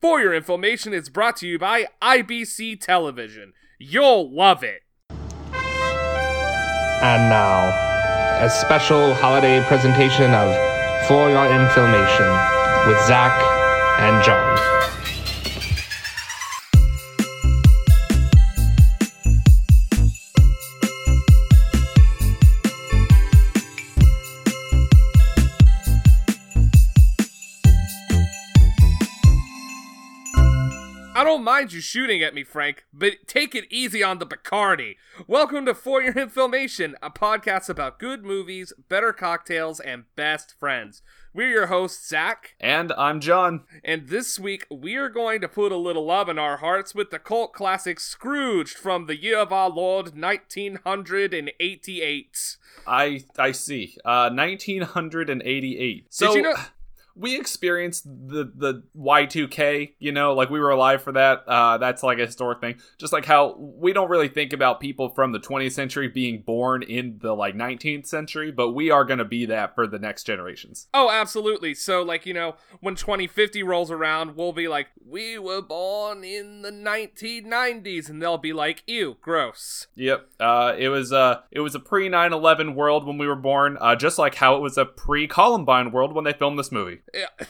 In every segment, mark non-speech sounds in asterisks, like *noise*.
For Your Information is brought to you by IBC Television. You'll love it. And now, a special holiday presentation of For Your Information with Zach and John. Mind you shooting at me, Frank, but take it easy on the Bacardi. Welcome to For Your Information, a podcast about good movies, better cocktails, and best friends. We're your hosts, Zach, And I'm John. and this week we are going to put a little love in our hearts with the cult classic Scrooged from the year of our Lord 1988. I I see. Uh 1988. So you know- we experienced the the Y2K, you know, like we were alive for that. Uh that's like a historic thing. Just like how we don't really think about people from the 20th century being born in the like 19th century, but we are going to be that for the next generations. Oh, absolutely. So, like, you know, when 2050 rolls around, we'll be like, we were born in the 1990s, and they'll be like, ew, gross. Yep. Uh, it was uh, it was a pre 9/11 world when we were born, uh, just like how it was a pre Columbine world when they filmed this movie. Yeah.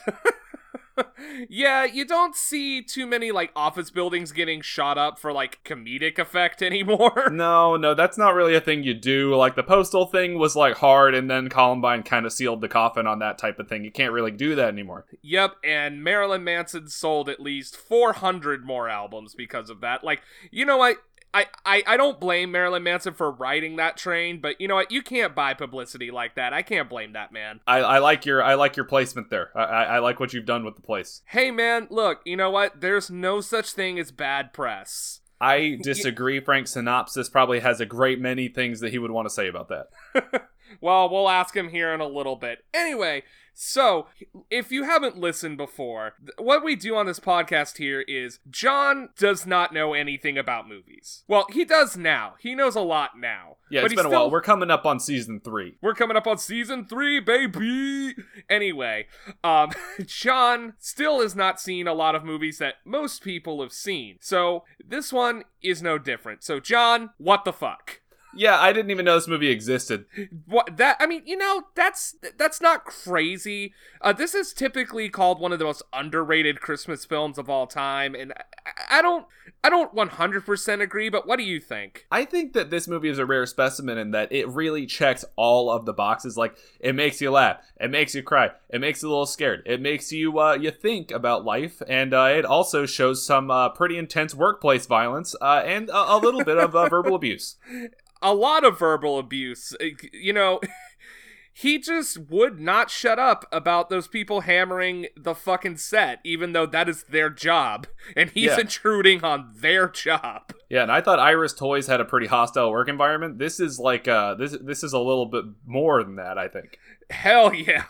*laughs* yeah, you don't see too many, like, office buildings getting shot up for, like, comedic effect *laughs* anymore. No, no, that's not really a thing you do. Like the postal thing was like hard, and then Columbine kind of sealed the coffin on that type of thing. You can't really do that anymore. yep, and Marilyn Manson sold at least 400 more albums because of that. Like, you know what? I, I, I don't blame Marilyn Manson for riding that train, but you know what? You can't buy publicity like that. I can't blame that man. I, I like your I like your placement there. I, I, I like what you've done with the place. Hey man, look, you know what? There's no such thing as bad press. I disagree. Frank Synopsis probably has a great many things that he would want to say about that. *laughs* Well, we'll ask him here in a little bit. Anyway, so if you haven't listened before, th- what we do on this podcast here is John does not know anything about movies. Well, he does now. He knows a lot now. Yeah, it's been a still- while. We're coming up on season three. We're coming up on season three, baby. Anyway, um, *laughs* John still has not seen a lot of movies that most people have seen. So this one is no different. So, John, what the fuck? Yeah, I didn't even know this movie existed. What that? I mean, you know, that's that's not crazy. Uh, this is typically called one of the most underrated Christmas films of all time, and I, I don't, I don't 100% agree. But what do you think? I think that this movie is a rare specimen in that it really checks all of the boxes. Like it makes you laugh, it makes you cry, it makes you a little scared, it makes you uh, you think about life, and uh, it also shows some uh, pretty intense workplace violence uh, and a, a little bit of uh, verbal abuse. *laughs* a lot of verbal abuse. You know, *laughs* he just would not shut up about those people hammering the fucking set, even though that is their job, *laughs* and he's Yeah. intruding on their job. Yeah, and I thought Iris Toys had a pretty hostile work environment. This is like uh, this this is a little bit more than that. I think. Hell yeah.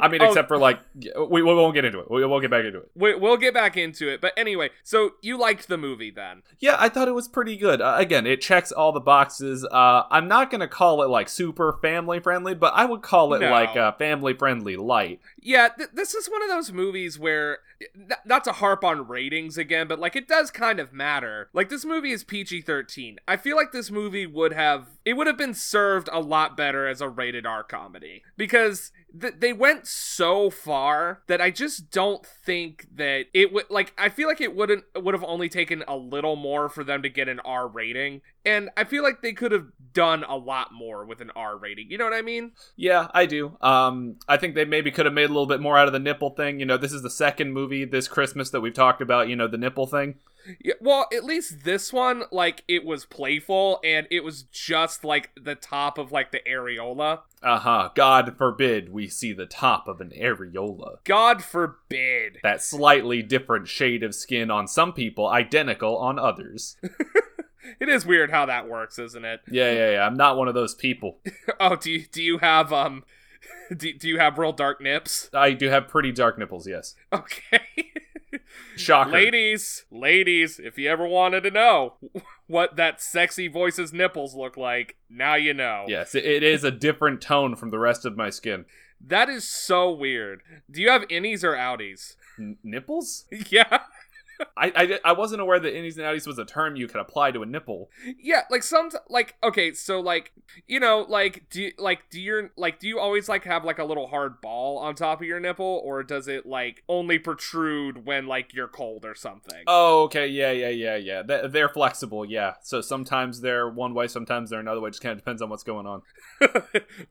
I mean, Oh, except for like we, we won't get into it. We won't get back into it. we, we'll get back into it. But anyway, so you liked the movie then? Yeah, I thought it was pretty good. Uh, again, it checks all the boxes. Uh, I'm not gonna call it like super family friendly, but I would call it No. like uh, family friendly light. Yeah, th- this is one of those movies where, n- not to harp on ratings again, but like it does kind of matter. Like this movie is PG 13. I feel like this movie would have, it would have been served a lot better as a rated R comedy. Because th- they went so far that I just don't think that it would, like, I feel like it wouldn't, would have only taken a little more for them to get an R rating. And I feel like they could have done a lot more with an R rating. You know what I mean? Yeah, I do. Um, I think they maybe could have made a little bit more out of the nipple thing. You know, this is the second movie this Christmas that we've talked about. You know, the nipple thing. Yeah, well, at least this one, like, it was playful and it was just like the top of like the areola. Uh huh. God forbid we see the top of an areola. God forbid. That slightly different shade of skin on some people, identical on others. *laughs* It is weird how that works, isn't it? Yeah, yeah, yeah. I'm not one of those people. *laughs* Oh, do you, do you have um *laughs* do, do you have real dark nips? I do have pretty dark nipples, yes. Okay. Shocker. ladies, ladies, if you ever wanted to know *laughs* what that sexy voice's nipples look like, now you know. Yes, it- is a different tone from the rest of my skin. That is so weird. Do you have innies or outies? N- nipples? *laughs* yeah. I, I I wasn't aware that innies and outies was a term you could apply to a nipple. Yeah, like some like okay, so like you know, like do you, like do your like do you always like have like a little hard ball on top of your nipple, or does it like only protrude when like you're cold or something? Oh, okay, yeah, yeah, yeah, yeah. They- They're flexible, yeah. So sometimes they're one way, sometimes they're another way. Just kind of depends on what's going on. *laughs*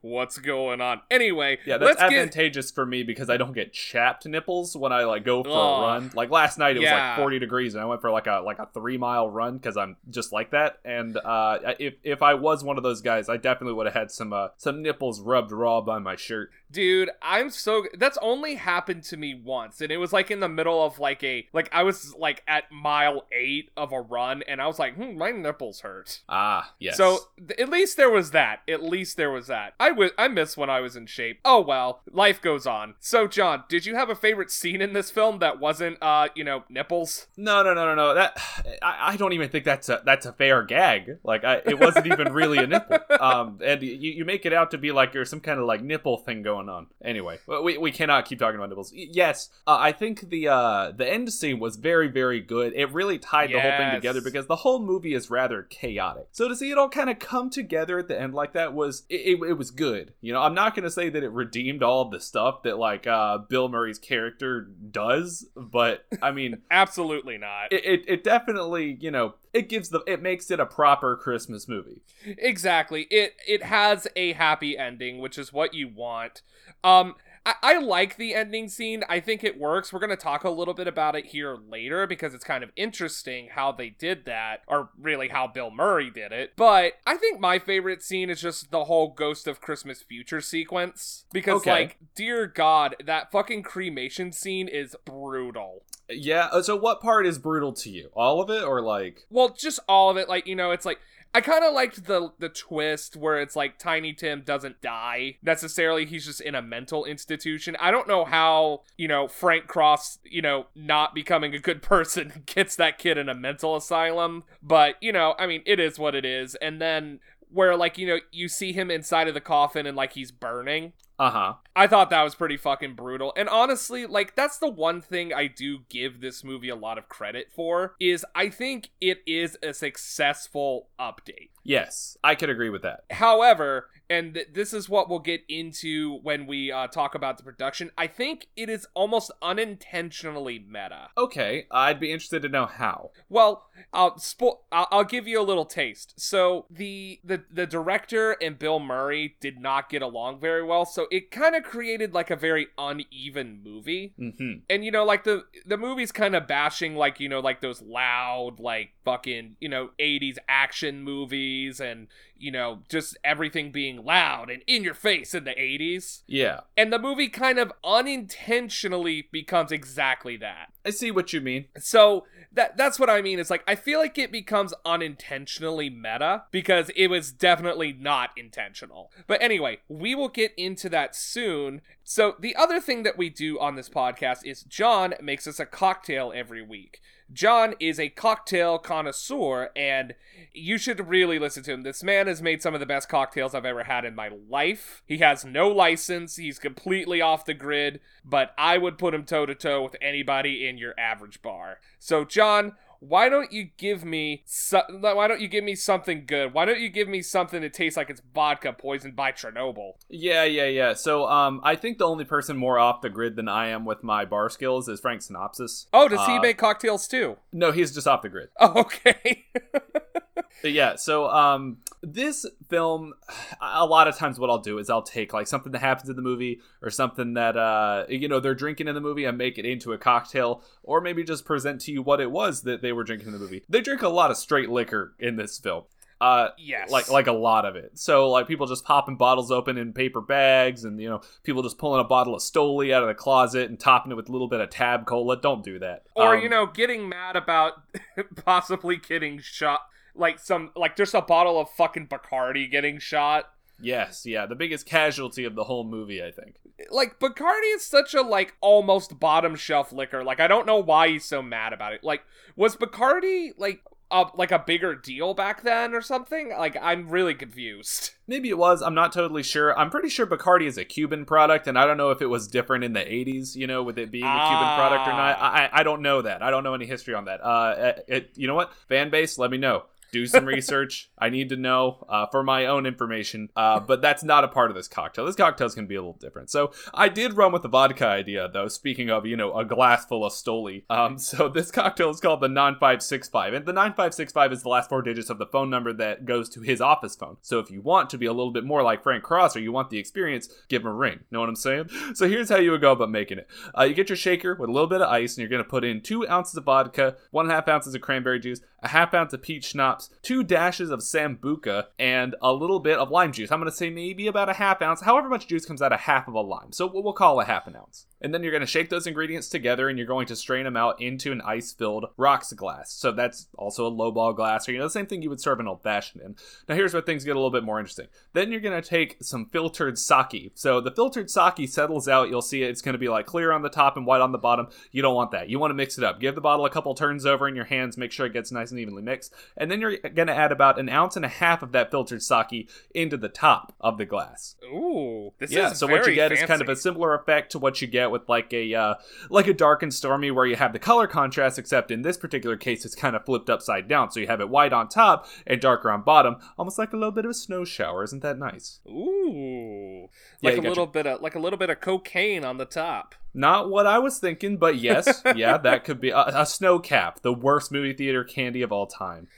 What's going on? Anyway, Yeah, that's let's get advantageous for me because I don't get chapped nipples when I like go for a run. Like last night, it was like 40 degrees, and I went for like a like a three mile run because I'm just like that. And uh, if if I was one of those guys, I definitely would have had some uh, some nipples rubbed raw by my shirt. Dude, I'm so that's only happened to me once and it was like in the middle of like a like I was like at mile 8 of a run and I was like, "Hmm, my nipples hurt." Ah, yes. So th- at least there was that. At least there was that. I miss when I was in shape. Oh well, life goes on. So John, did you have a favorite scene in this film that wasn't uh, you know, nipples? No, no, no, no, no. That I, I don't even think that's a that's a fair gag. Like I, it wasn't even really a nipple. *laughs* Um, and you, you make it out to be like there's some kind of like nipple thing going on. Anyway, we, we cannot keep talking about nipples. Yes, uh, I think the uh the end scene was very very good. It really tied the whole thing together because the whole movie is rather chaotic. So to see it all kind of come together at the end like that was it, it, it was good. You know, I'm not gonna say that it redeemed all of the stuff that like uh Bill Murray's character does, but I mean *laughs* Absolutely not. it, it, it definitely you know it gives the it makes it a proper christmas movie Exactly. It it has a happy ending, which is what you want. Um I, I like the ending scene. I think it works. We're going to talk a little bit about it here later because it's kind of interesting how they did that, or really how Bill Murray did it. But I think my favorite scene is just the whole Ghost of Christmas Future sequence. Because, Okay. like, dear God, that fucking cremation scene is brutal. Yeah uh, so what part is brutal to you all of it or like Well, just all of it, like you know, it's like I kind of liked the the twist where it's like Tiny Tim doesn't die necessarily; he's just in a mental institution. I don't know how you know Frank Cross, you know, not becoming a good *laughs* person gets that kid in a mental asylum, but you know, I mean, it is what it is. And then where like you know you see him inside of the coffin and like he's burning. Uh-huh I thought that was pretty fucking brutal. And honestly, like that's the one thing I do give this movie a lot of credit for is I think it is a successful update. yes i could agree with that However, and th- this is what we'll get into when we uh, talk about the production, I think it is almost unintentionally meta. okay i'd be interested to know how Well, I'll, spo- I'll I'll give you a little taste. So the the the director and Bill Murray did not get along very well, so it kind of created like a very uneven movie. mm-hmm And you know, like the the movie's kind of bashing like you know like those loud like fucking you know 80s action movies and you know just everything being loud and in your face in the 80s. yeah And the movie kind of unintentionally becomes exactly that. i see what you mean So that that's what I mean. It's like I feel like it becomes unintentionally meta because it was definitely not intentional. But anyway, we will get into that soon. So the other thing that we do on this podcast is John makes us a cocktail every week. John is a cocktail connoisseur and you should really listen to him. This man has made some of the best cocktails I've ever had in my life. He has no license, he's completely off the grid, but I would put him toe to toe with anybody in your average bar. So, John, why don't you give me so- why don't you give me something good? Why don't you give me something that tastes like it's vodka poisoned by Chernobyl? yeah yeah yeah so um i think the only person more off the grid than i am with my bar skills is frank synopsis Oh, does he Uh, make cocktails too? no he's just off the grid *laughs* Oh, okay. *laughs* But yeah, so um this film a lot of times what I'll do is I'll take like something that happens in the movie or something that uh you know they're drinking in the movie and make it into a cocktail or maybe just present to you what it was that they were drinking in the movie. They drink a lot of straight liquor in this film. Uh yes. like like a lot of it. So like people just popping bottles open in paper bags and you know people just pulling a bottle of Stoli out of the closet and topping it with a little bit of tab cola. Don't do that. or Um, you know getting mad about *laughs* possibly getting shot like some like just a bottle of fucking bacardi getting shot Yes, yeah, the biggest casualty of the whole movie, I think. like bacardi is such a like almost bottom shelf liquor like i don't know why he's so mad about it like was bacardi like a, like a bigger deal back then or something? Like I'm really confused. *laughs* Maybe it was. I'm not totally sure. I'm pretty sure Bacardi is a Cuban product, and I don't know if it was different in the 80s. You know, with it being a Cuban product or not. Ah. I I don't know that. I don't know any history on that. Uh, it, you know what? Fan base, let me know. Do some research. I need to know uh, for my own information. Uh, but that's not a part of this cocktail. This cocktail's gonna be a little different. So I did run with the vodka idea, though. Speaking of, you know, a glass full of Stoli. Um, *laughs* so this cocktail is called the 9565, and the 9565 is the last four digits of the phone number that goes to his office phone. So if you want to be a little bit more like Frank Cross, or you want the experience, give him a ring. Know what I'm saying? So here's how you would go about making it. Uh, you get your shaker with a little bit of ice, and you're gonna put in two ounces of vodka, one and a half ounces of cranberry juice, a half ounce of peach schnapps, two dashes of sambuca, and a little bit of lime juice. I'm going to say maybe about a half ounce, however much juice comes out of half of a lime. So we'll call a half an ounce. And then you're going to shake those ingredients together and you're going to strain them out into an ice filled rocks glass. So that's also a lowball glass, or you know, the same thing you would serve an old fashioned in. Now, here's where things get a little bit more interesting. Then you're going to take some filtered sake. So the filtered sake settles out. You'll see. It's going to be like clear on the top and white on the bottom. You don't want that. You want to mix it up. Give the bottle a couple turns over in your hands, make sure it gets nice and evenly mixed. And then you're going to add about an ounce and a half of that filtered sake into the top of the glass. Ooh, this yeah, is so what you get is kind of a similar effect to what you get with like a uh, like a dark and stormy, where you have the color contrast. Except in this particular case, it's kind of flipped upside down, so you have it white on top and darker on bottom, almost like a little bit of a snow shower. Isn't that nice? Ooh, like you a little bit of like a little bit of cocaine on the top. Not what I was thinking, but yes, *laughs* yeah, that could be a, a snow cap, the worst movie theater candy of all time.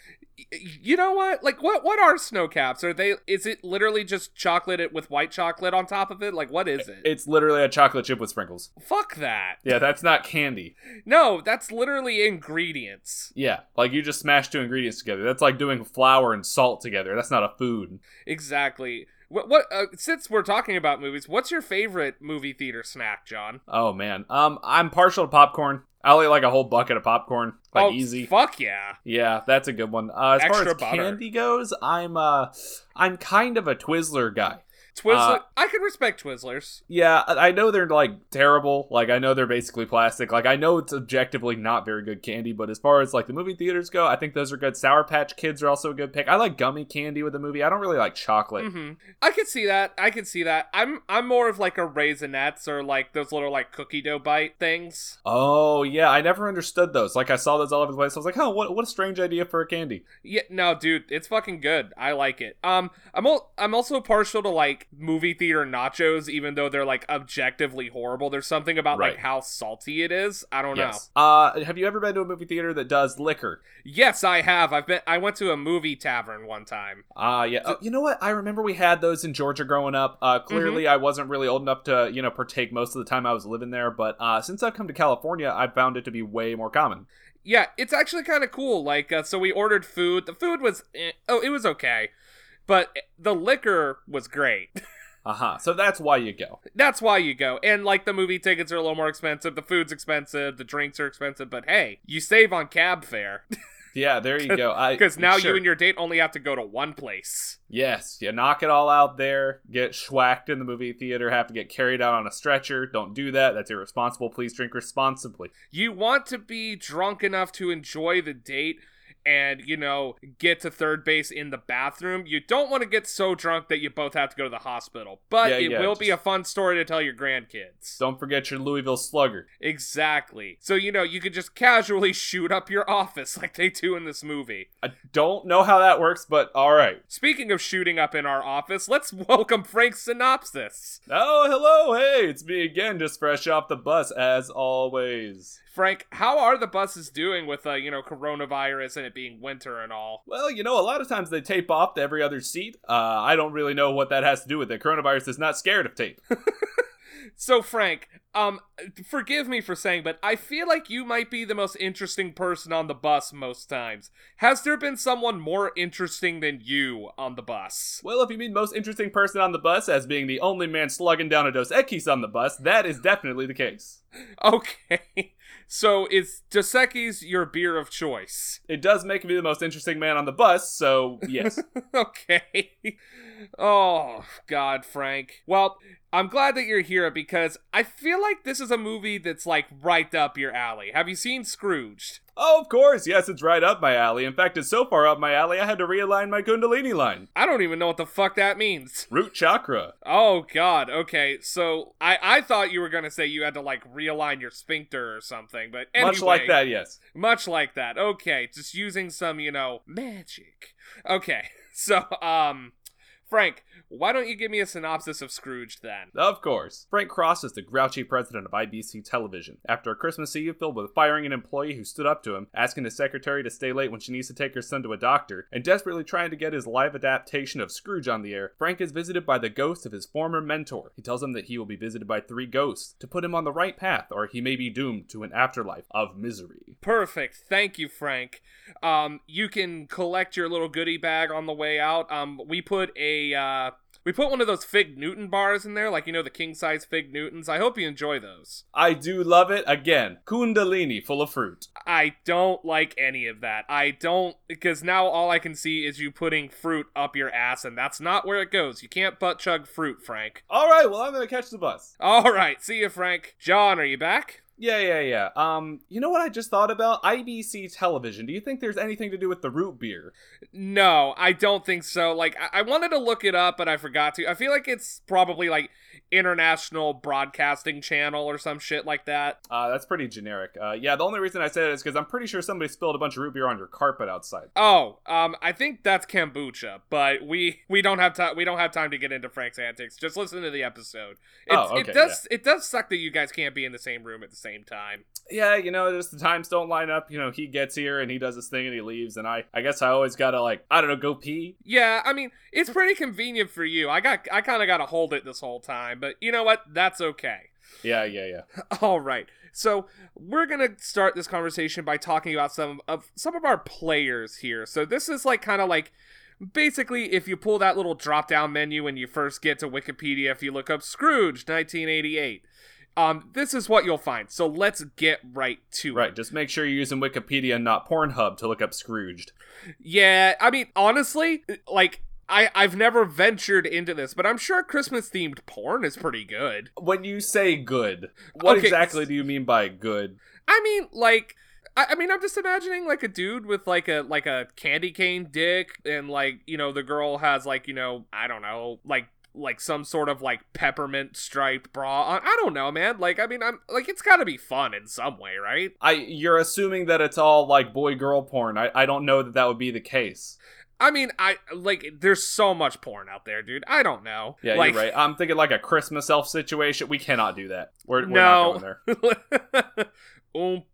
You know what? Like, what what are snow caps? Are they? Is it literally just chocolate it with white chocolate on top of it? Like, what is it? It's literally a chocolate chip with sprinkles. Fuck that. Yeah, that's not candy. No, that's literally ingredients. Yeah, like you just smash two ingredients together. That's like doing flour and salt together. That's not a food. Exactly. What? What? Uh, since we're talking about movies, what's your favorite movie theater snack, John? Oh man, um, I'm partial to popcorn. I'll eat like a whole bucket of popcorn, like oh, easy. Fuck yeah. Yeah, that's a good one. Uh, as far as butter. candy goes, I'm uh, I'm kind of a Twizzler guy. Twizzler. Uh, I can respect Twizzlers. Yeah, I know they're like terrible. Like I know they're basically plastic. Like I know it's objectively not very good candy, but as far as like the movie theaters go, I think those are good. Sour Patch Kids are also a good pick. I like gummy candy with the movie. I don't really like chocolate. hmm I could see that. I could see that. I'm I'm more of like a raisinets or like those little like cookie dough bite things. Oh yeah, I never understood those. Like I saw those all over the place. I was like, oh, what what a strange idea for a candy. Yeah, no, dude, it's fucking good. I like it. Um, I'm al- I'm also partial to like movie theater nachos, even though they're like objectively horrible. There's something about Right. like how salty it is. I don't know. Uh, have you ever been to a movie theater that does liquor? Yes, I have. I've been. I went to a movie tavern one time. Ah, yeah. Oh, you know what? I remember we had those in Georgia growing up. Uh, clearly, I wasn't really old enough to, you know, partake most of the time I was living there. But uh, since I've come to California, I've found it to be way more common. Yeah, it's actually kind of cool. Like, uh, so we ordered food. The food was, eh, oh, it was okay, but the liquor was great. *laughs* Uh huh. So that's why you go. That's why you go. And like the movie tickets are a little more expensive, the food's expensive, the drinks are expensive, but hey, you save on cab fare *laughs* Yeah, there you go. Because now sure. you and your date only have to go to one place. Yes, you knock it all out there, get schwacked in the movie theater, have to get carried out on a stretcher. Don't do that. That's irresponsible. Please drink responsibly. You want to be drunk enough to enjoy the date and, you know, get to third base in the bathroom. You don't want to get so drunk that you both have to go to the hospital. But Yeah, it yeah, will be a fun story to tell your grandkids. Don't forget your Louisville Slugger. Exactly. So, you know, you could just casually *laughs* shoot up your office like they do in this movie. I don't know how that works, but all right. Speaking of shooting up in our office, let's *laughs* welcome Frank Synopsis. Oh, hello. Hey, it's me again, just fresh off the bus, as always. Frank, how are the buses doing with, uh, you know, coronavirus and it being winter and all? Well, you know, a lot of times they tape off to every other seat. Uh, I don't really know what that has to do with it. Coronavirus is not scared of tape. *laughs* So, Frank, um, forgive me for saying, but I feel like you might be the most interesting person on the bus most times. Has there been someone more interesting than you on the bus? well, if you mean most interesting person on the bus as being the only man slugging down a Dos Equis on the bus, that is definitely the case. *laughs* Okay. So, is Dos Equis your beer of choice? It does make me the most interesting man on the bus, so *laughs* yes. okay. Oh, God, Frank. Well, I'm glad that you're here because I feel like this is a movie that's like right up your alley. Have you seen Scrooged? Oh, of course. Yes, it's right up my alley. In fact, it's so far up my alley, I had to realign my Kundalini line. I don't even know what the fuck that means. Root chakra. Oh god. Okay. So I I thought you were going to say you had to like realign your sphincter or something, but anyway, Much like that, yes. Much like that. Okay, just using some, you know, magic. Okay. *laughs* So, um Frank, why don't you give me a synopsis of Scrooge then? Of course. Frank Cross is the grouchy president of IBC Television. After a Christmas Eve filled with firing an employee who stood up to him, asking his secretary to stay late when she needs to take her son to a doctor, and desperately trying to get his live adaptation of Scrooge on the air, Frank is visited by the ghost of his former mentor. He tells him that he will be visited by three ghosts to put him on the right path, or he may be doomed to an afterlife of misery. Perfect. Thank you, Frank. Um, you can collect your little goodie bag on the way out. Um, we put a uh, we put one of those fig Newton bars in there, like you know the king size fig Newtons. I hope you enjoy those. I do love it. Again, Kundalini full of fruit. I don't like any of that. I don't because now all I can see is you putting fruit up your ass, and that's not where it goes. You can't butt chug fruit, Frank. All right, well, I'm going to catch the bus. All right, see you, Frank. John, are you back? Yeah, yeah, yeah. Um, you know what I just thought about? IBC television. Do you think there's anything to do with the root beer? No, I don't think so. Like, I, I wanted to look it up, but I forgot to. I feel like it's probably like international broadcasting channel or some shit like that. Uh, that's pretty generic. Uh, yeah, the only reason I said it is because I'm pretty sure somebody spilled a bunch of root beer on your carpet outside. Oh, um, I think that's kombucha, but we we don't have time. We don't have time to get into Frank's antics. Just listen to the episode. It's, Oh, okay, it does it does suck that you guys can't be in the same room at the same time. Yeah, you know, just the times don't line up. You know, he gets here and he does his thing and he leaves, and I, I guess I always gotta like, I don't know, go pee. Yeah, I mean, it's pretty convenient for you. I got I kind of got to hold it this whole time, but you know what? That's okay. Yeah, yeah, yeah. *laughs* All right. So we're gonna start this conversation by talking about some of some of our players here. So this is like kind of like basically if you pull that little drop down menu when you first get to Wikipedia, if you look up Scrooge 1988. Um, this is what you'll find. So let's get right to it. Right. Just make sure you're using Wikipedia and not Pornhub to look up Scrooged. Yeah, I mean, honestly, like I I've never ventured into this, but I'm sure Christmas themed porn is pretty good. When you say good, what Okay, exactly do you mean by good? I mean, like I, I mean, I'm just imagining like a dude with like a like a candy cane dick, and like you know the girl has like you know I don't know like like some sort of like peppermint striped bra on. I don't know, man. Like I mean, I'm like it's got to be fun in some way, right? I you're assuming that it's all like boy girl porn. I, I don't know that that would be the case. I mean, I like there's so much porn out there, dude. I don't know. Yeah, like, you're right. I'm thinking like a Christmas elf situation. We cannot do that. We're, we're No. not going there. *laughs*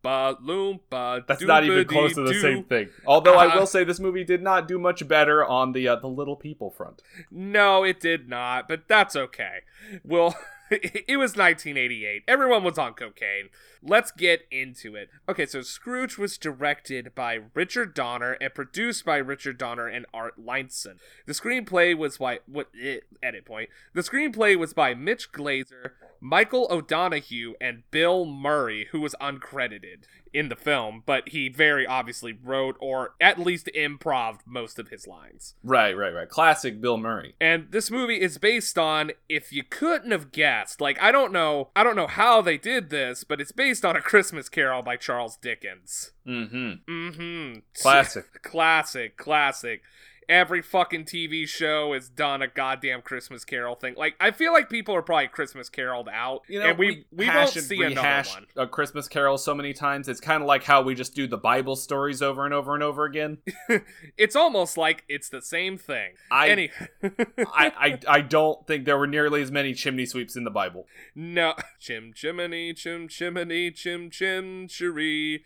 Oompa loompa. That's not even close to the same thing. Although I Uh, will say this movie did not do much better on the uh, the little people front. No, it did not, but that's okay. Well, *laughs* it was 1988. Everyone was on cocaine. Let's get into it. Okay, so Scrooge was directed by Richard Donner and produced by Richard Donner and Art Linson. The screenplay was by what eh, edit point. The screenplay was by Mitch Glazer, Michael O'Donoghue, and Bill Murray, who was uncredited in the film, but he very obviously wrote or at least improv most of his lines. Right, right, right. Classic Bill Murray. And this movie is based on if you couldn't have guessed, like I don't know, I don't know how they did this, but it's based on A Christmas Carol by Charles Dickens. Mm-hmm. Mm hmm. *laughs* Classic. classic, classic. Every fucking TV show has done a goddamn Christmas Carol thing. Like I feel like people are probably Christmas Caroled out, You know, and we we, won't see another one. A Christmas Carol so many times. It's kind of like how we just do the Bible stories over and over and over again. *laughs* It's almost like it's the same thing. I- Any- *laughs* I, I I don't think there were nearly as many chimney sweeps in the Bible. No, *laughs* chim chimney, chim chimney, chim chim cheree.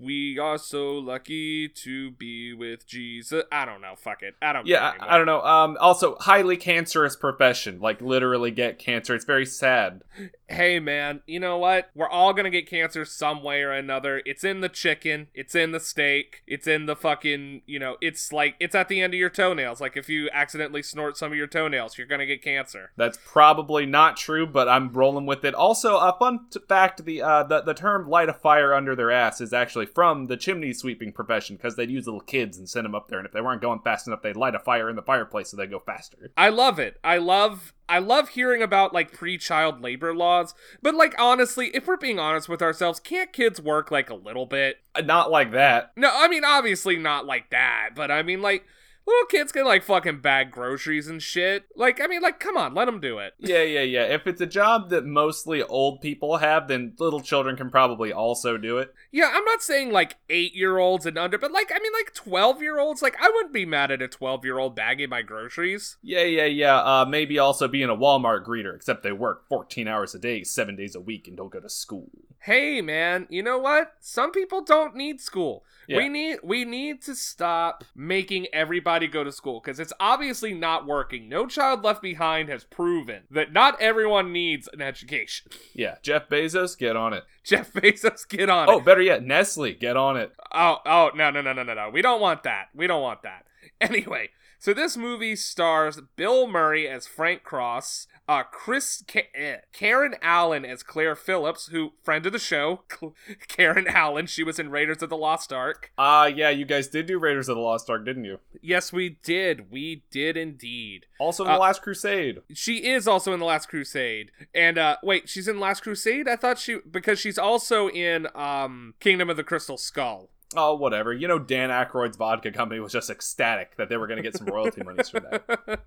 We are so lucky to be with Jesus. I don't know. Fuck it. I don't. Yeah, I. I don't know. Um, also, highly cancerous profession. Like literally get cancer. It's very sad. Hey man, you know what? We're all gonna get cancer some way or another. It's in the chicken. It's in the steak. It's in the fucking. You know, it's like it's at the end of your toenails. Like if you accidentally snort some of your toenails, you're gonna get cancer. That's probably not true, but I'm rolling with it. Also, a fun fact: the uh, the the term "light a fire under their ass" is actually actually from the chimney sweeping profession because they'd use little kids and send them up there, and if they weren't going fast enough, they'd light a fire in the fireplace so they'd go faster. I love it. I love I love hearing about like pre-child labor laws, but like honestly, if we're being honest with ourselves, can't kids work like a little bit? Uh, Not like that. No, I mean obviously not like that, but I mean like little kids can like fucking bag groceries and shit. Like I mean like come on, let them do it. Yeah, yeah, yeah. If it's a job that mostly old people have, then little children can probably also do it. Yeah, I'm not saying like 8-year-olds and under, but like I mean like 12-year-olds, like I wouldn't be mad at a 12-year-old bagging my groceries. Yeah, yeah, yeah. Uh, maybe also being a Walmart greeter, except they work 14 hours a day, seven days a week, and don't go to school. hey man you know what some people don't need school Yeah. we need we need to stop making everybody go to school because it's obviously not working no child left behind has proven that not everyone needs an education Yeah, Jeff Bezos, get on it. *laughs* jeff bezos get on it. Oh, it better yet, Nestle, get on it. oh oh no no no no no no we don't want that we don't want that *laughs* anyway so this movie stars Bill Murray as Frank Cross, uh, Chris Ka- eh, Karen Allen as Claire Phillips, who friend of the show, *laughs* Karen Allen. She was in Raiders of the Lost Ark. Ah, yeah, you guys did do Raiders of the Lost Ark, didn't you? Yes, we did. We did indeed. Also in The Uh, Last Crusade. She is also in the Last Crusade. And uh wait, she's in Last Crusade? I thought she because she's also in um Kingdom of the Crystal Skull. Oh, whatever. You know, Dan Aykroyd's vodka company was just ecstatic that they were going to get some royalty monies from that.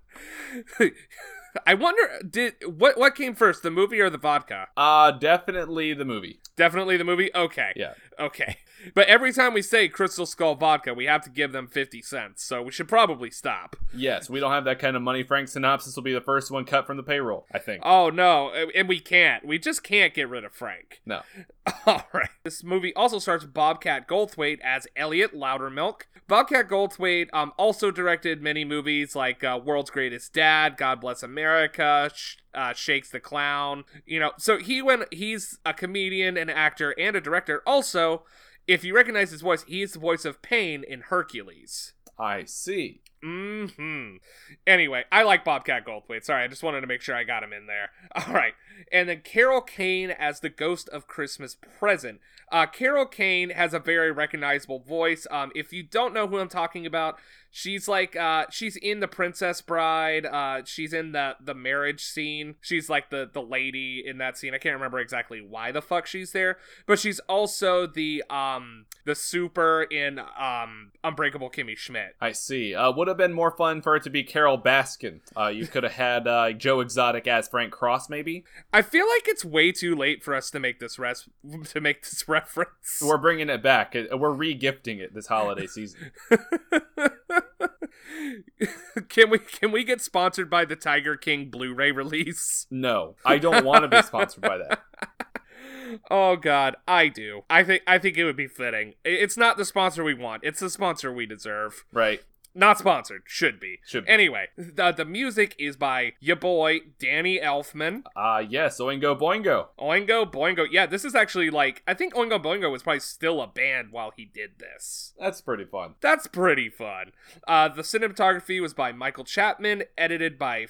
*laughs* I wonder did what what came first, the movie or the vodka? Uh, definitely the movie. Definitely the movie. Okay. Yeah. Okay. *laughs* But every time we say Crystal Skull vodka, we have to give them 50 cents. So we should probably stop. Yes, we don't have that kind of money. Frank Synopsis will be the first one cut from the payroll, I think. Oh no, and we can't. We just can't get rid of Frank. No. *laughs* All right. This movie also stars Bobcat Goldthwait as Elliot Loudermilk. Bobcat Goldthwait um, also directed many movies like uh, World's Greatest Dad, God Bless America, Sh- uh, Shakes the Clown. You know, so he went. He's a comedian, an actor, and a director. Also, if you recognize his voice, he is the voice of Pain in Hercules. I see. Mm hmm. Anyway, I like Bobcat Goldthwait. Sorry, I just wanted to make sure I got him in there. *laughs* All right, and then Carol Kane as the Ghost of Christmas Present. Uh, Carol Kane has a very recognizable voice. Um, if you don't know who I'm talking about, she's like uh, she's in the Princess Bride. Uh, she's in the the marriage scene. She's like the the lady in that scene. I can't remember exactly why the fuck she's there, but she's also the um the super in um Unbreakable Kimmy Schmidt. I see. Uh, would have been more fun for it to be Carole Baskin. Uh, you could have had uh, Joe Exotic as Frank Cross, maybe. I feel like it's way too late for us to make this res- to make this *laughs* reference. We're bringing it back. We're re-gifting it this holiday season. *laughs* can we can we get sponsored by the Tiger King Blu-ray release? No, I don't want to be sponsored by that. *laughs* Oh god, I do. I think I think it would be fitting. It's not the sponsor we want. It's the sponsor we deserve. Right. Not sponsored. Should be. Should be. Anyway, the the music is by your boy Danny Elfman. Uh, yes, Oingo Boingo. Oingo Boingo. Yeah, this is actually like I think Oingo Boingo was probably still a band while he did this. That's pretty fun. That's pretty fun. Uh, the cinematography was by Michael Chapman, edited by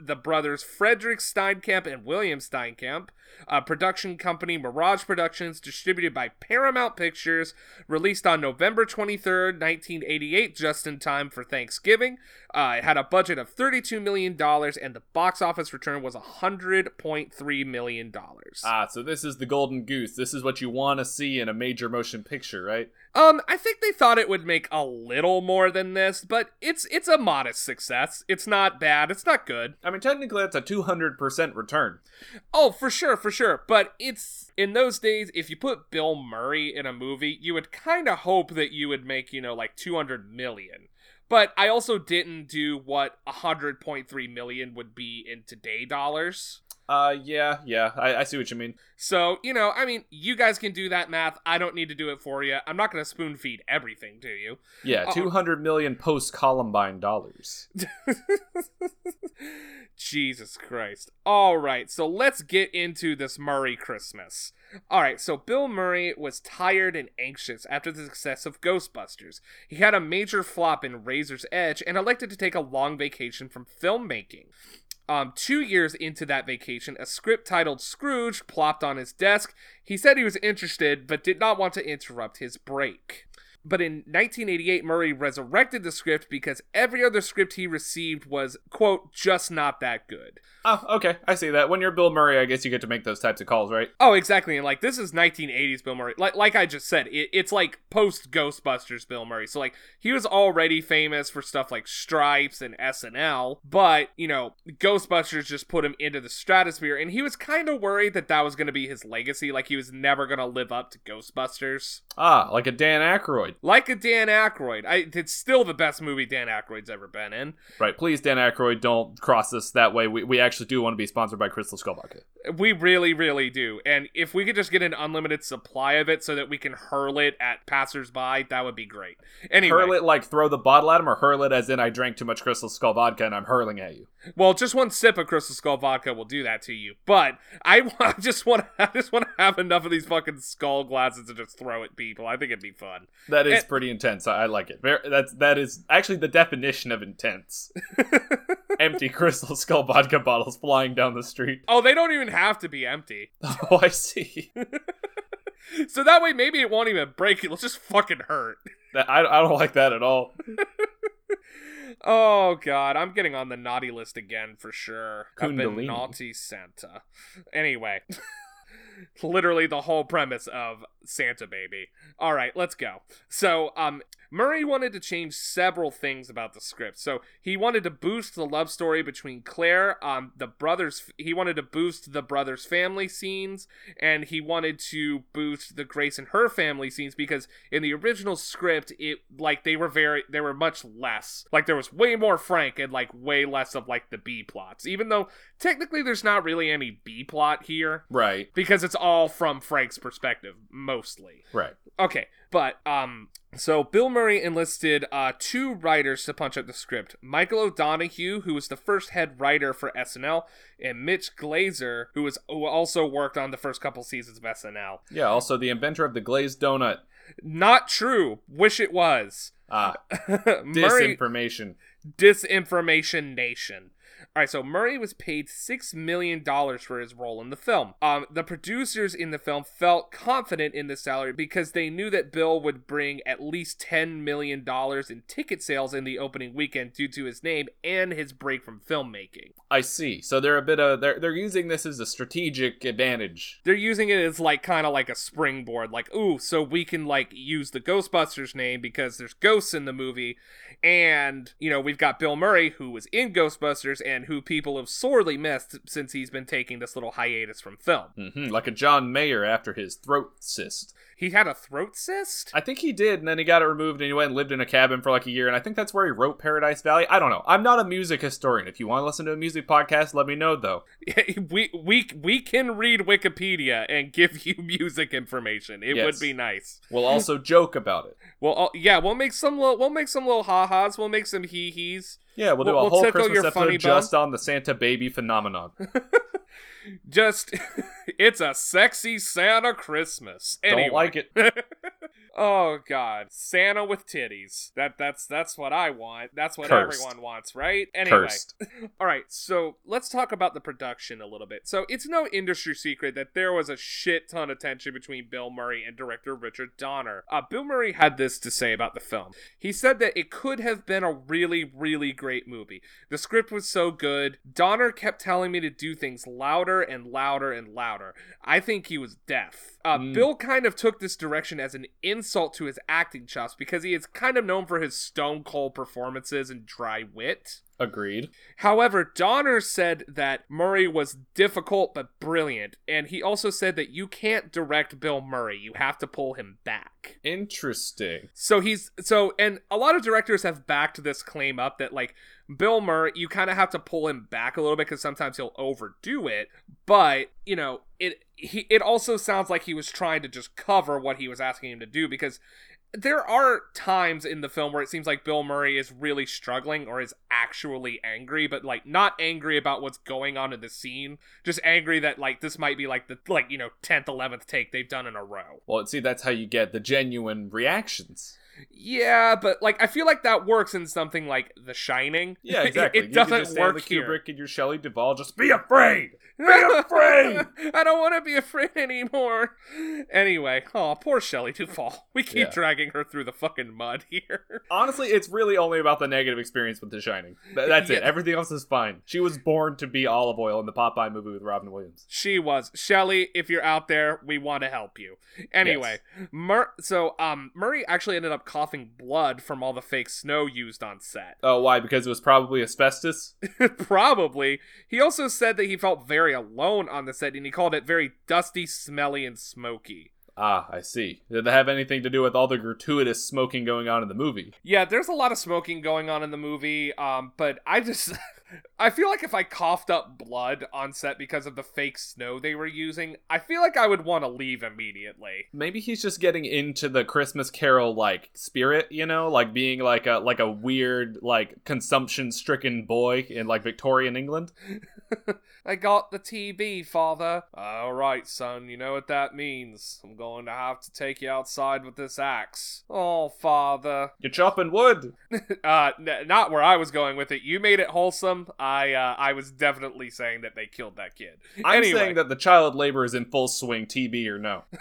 the brothers Frederick Steinkamp and William Steinkamp. Uh, production company Mirage Productions, distributed by Paramount Pictures, released on November 23rd, 1988, just in time for Thanksgiving. Uh, it had a budget of $32 million, and the box office return was $100.3 million. Ah, so this is the golden goose. This is what you want to see in a major motion picture, right? Um, I think they thought it would make a little more than this, but it's it's a modest success. It's not bad. It's not good. I mean, technically, that's a 200% return. Oh, for sure, for sure. But it's in those days, if you put Bill Murray in a movie, you would kind of hope that you would make, you know, like 200 million. But I also didn't do what 100.3 million would be in today dollars. Uh, yeah, yeah, I, I see what you mean. So, you know, I mean, you guys can do that math. I don't need to do it for you. I'm not going to spoon feed everything to you. Yeah, Oh. 200 million post Columbine dollars. *laughs* Jesus Christ. All right, so let's get into this Murray Christmas. All right, so Bill Murray was tired and anxious after the success of Ghostbusters. He had a major flop in Razor's Edge and elected to take a long vacation from filmmaking. Um, two years into that vacation, a script titled Scrooge plopped on his desk. He said he was interested, but did not want to interrupt his break. But in 1988, Murray resurrected the script because every other script he received was, quote, just not that good. Oh, okay. I see that. When you're Bill Murray, I guess you get to make those types of calls, right? Oh, exactly. And like this is 1980s Bill Murray. Like like I just said, it, it's like post Ghostbusters Bill Murray. So like he was already famous for stuff like Stripes and SNL, but you know Ghostbusters just put him into the stratosphere, and he was kind of worried that that was going to be his legacy. Like he was never going to live up to Ghostbusters. Ah, like a Dan Aykroyd. Like a Dan Aykroyd. I, it's still the best movie Dan Aykroyd's ever been in. Right. Please, Dan Aykroyd, don't cross us that way. We, we actually do want to be sponsored by Crystal Skull Vodka. We really, really do. And if we could just get an unlimited supply of it so that we can hurl it at passersby, that would be great. Anyway, Hurl it like throw the bottle at him, or hurl it as in I drank too much Crystal Skull Vodka and I'm hurling at you. well, just one sip of Crystal Skull vodka will do that to you. But I, *laughs* I just want to, I just want to have enough of these fucking skull glasses to just throw at people. I think it'd be fun. That is And- pretty intense. I, I like it. Very, that's that is actually the definition of intense. *laughs* Empty Crystal Skull Vodka bottles flying down the street. Oh, they don't even have to be empty. *laughs* Oh, I see. *laughs* So that way, maybe it won't even break. It'll just fucking hurt. That, I, I don't like that at all. Oh god, I'm getting on the naughty list again for sure. Kundalini. naughty Santa. Anyway, literally the whole premise of Santa Baby. All right, let's go. So, um, Murray wanted to change several things about the script. So he wanted to boost the love story between Claire, um, the brothers. He wanted to boost the brothers' family scenes, and he wanted to boost the Grace and her family scenes because in the original script, it like they were very they were much less. Like there was way more Frank and like way less of like the B plots. Even though technically there's not really any B plot here Right, because it's all from Frank's perspective mostly. right. Okay, but um so Bill Murray enlisted uh two writers to punch up the script. Michael O'Donoghue, who was the first head writer for SNL, and Mitch Glazer, who was who also worked on the first couple seasons of SNL. Yeah, also the inventor of the glazed donut. Not true. Wish it was. Ah, *laughs* Murray disinformation. Disinformation Nation. All right, so Murray was paid six million dollars for his role in the film. Um, the producers in the film felt confident in the salary because they knew that Bill would bring at least ten million dollars in ticket sales in the opening weekend due to his name and his break from filmmaking. I see. So they're a bit of they're they're using this as a strategic advantage. They're using it as like kind of like a springboard, like ooh, so we can like use the Ghostbusters name because there's ghosts in the movie, and you know we've got Bill Murray who was in Ghostbusters and who people have sorely missed since he's been taking this little hiatus from film. hmm like a John Mayer after his throat cyst. He had a throat cyst. I think he did, and then he got it removed, and he went and lived in a cabin for like a year, and I think that's where he wrote Paradise Valley. I don't know. I'm not a music historian. If you want to listen to a music podcast, let me know though. *laughs* we we we can read Wikipedia and give you *laughs* music information. It would be nice. We'll also joke about it. Well, uh, yeah, we'll make some little, we'll make some little ha ha's. We'll make some hee hees. Yeah, we'll do We'll- a we'll whole Christmas episode just on the Santa baby phenomenon. *laughs* Just, *laughs* it's a sexy Santa Christmas. Anyway. Don't like it. *laughs* oh God, Santa with titties. That that's that's what I want. That's what Cursed. everyone wants, right? Anyway, Cursed. *laughs* all right. So let's talk about the production a little bit. So it's no industry secret that there was a shit ton of tension between Bill Murray and director Richard Donner. Uh, Bill Murray had this to say about the film. He said that it could have been a really, really great movie. The script was so good. Donner kept telling me to do things louder and louder and louder. I think he was deaf. Uh, Mm. Bill kind of took this direction as an insult to his acting chops because he is kind of known for his stone cold performances and dry wit. Agreed. However, Donner said that Murray was difficult but brilliant, and he also said that you can't direct Bill Murray, you have to pull him back. Interesting. So he's so and a lot of directors have backed this claim up that like Bill Murray, you kind of have to pull him back a little bit because sometimes he'll overdo it. But you know, it he it also sounds like he was trying to just cover what he was asking him to do because there are times in the film where it seems like Bill Murray is really struggling or is actually angry, but like not angry about what's going on in the scene, just angry that like this might be like the like you know tenth, eleventh take they've done in a row. Well, see, that's how you get the genuine reactions. Yeah, but like I feel like that works in something like The Shining. Yeah, exactly. *laughs* it You doesn't just work here. Kubrick and your Shelley Duvall. Just be afraid. Be afraid. *laughs* I don't want to be afraid anymore. Anyway, oh, poor Shelley Duvall. We keep Yeah. dragging her through the fucking mud here. *laughs* Honestly, it's really only about the negative experience with The Shining. Th- that's it. Everything else is fine. She was born to be olive oil in the Popeye movie with Robin Williams. She was. Shelley, if you're out there, we want to help you. Anyway, Mur- so um Murray actually ended up coughing blood from all the fake snow used on set. Oh, why? Because it was probably asbestos. *laughs* Probably. He also said that he felt very alone on the set and he called it very dusty, smelly, and smoky. Ah, I see. Did that have anything to do with all the gratuitous smoking going on in the movie? Yeah, there's a lot of smoking going on in the movie, um, but I just *laughs* I feel like if I coughed up blood on set because of the fake snow they were using, I feel like I would want to leave immediately. Maybe he's just getting into the Christmas Carol like spirit, you know, like being like a like a weird like consumption stricken boy in like Victorian England. *laughs* I got the TB, father. All right, son, you know what that means. I'm going to have to take you outside with this axe. Oh, father. You're chopping wood. *laughs* Uh, n- not where I was going with it. You made it wholesome. I, uh, I was definitely saying that they killed that kid. I'm anyway, saying that the child labor is in full swing, TB or no. *laughs*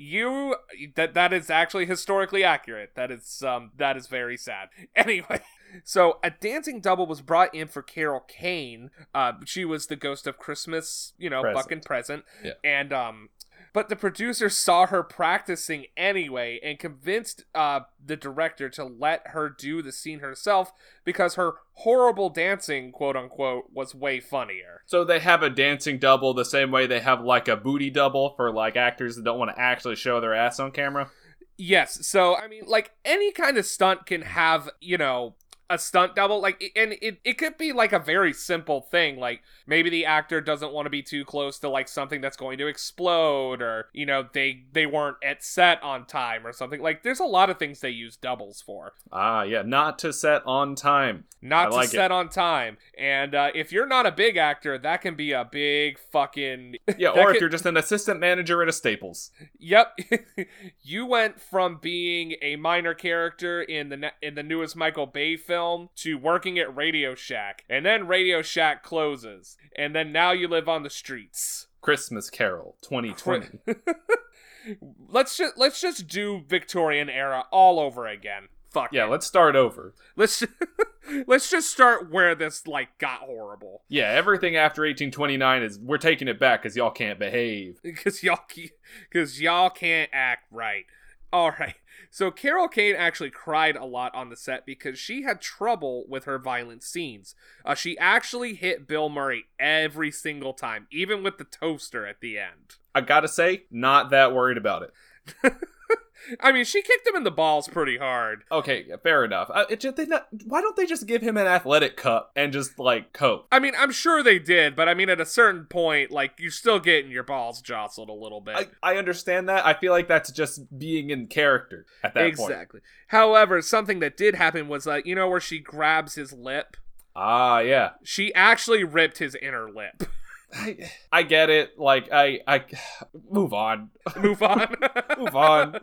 you that that is actually historically accurate. That is um that is very sad. *laughs* Anyway, so a dancing double was brought in for Carol Kane. Uh, she was the ghost of Christmas, you know, Present. fucking present. Yeah. And um, but the producer saw her practicing anyway and convinced uh the director to let her do the scene herself because her horrible dancing, quote unquote, was way funnier. So they have a dancing double the same way they have like a booty double for like actors that don't want to actually show their ass on camera. Yes. So I mean, like any kind of stunt can have, you know, a stunt double. Like, and it it could be like a very simple thing. Like maybe the actor doesn't want to be too close to like something that's going to explode, or you know, they they weren't at set on time or something. Like, there's a lot of things they use doubles for. Ah, yeah, not to set on time. Not I to like it. set on time. And uh, if you're not a big actor, that can be a big fucking *laughs* Yeah, or if you're just an assistant manager at a Staples. Yep, *laughs* you went from being a minor character in the ne- in the newest Michael Bay film to working at Radio Shack, and then Radio Shack closes, and then now you live on the streets. Christmas Carol 2020. *laughs* let's just let's just do Victorian era all over again. Fuck yeah, it. let's start over. let's *laughs* let's just start where this like got horrible Yeah, everything after 1829 is we're taking it back because y'all can't behave. *laughs* because y'all because y'all can't act right. All right. So Carol Kane actually cried a lot on the set because she had trouble with her violent scenes. Uh, she actually hit Bill Murray every single time, even with the toaster at the end. I gotta say, not that worried about it. *laughs* I mean, she kicked him in the balls pretty hard. Okay, fair enough. Uh, it just, they not, why don't they just give him an athletic cup and just like cope? I mean, I'm sure they did, but I mean, at a certain point, like you're still getting your balls jostled a little bit. I, I understand that. I feel like that's just being in character at that point. exactly. However, something that did happen was, uh, you know, where she grabs his lip. Ah, yeah. She actually ripped his inner lip. *laughs* I, I get it. Like I I move on. Move on. *laughs* Move on.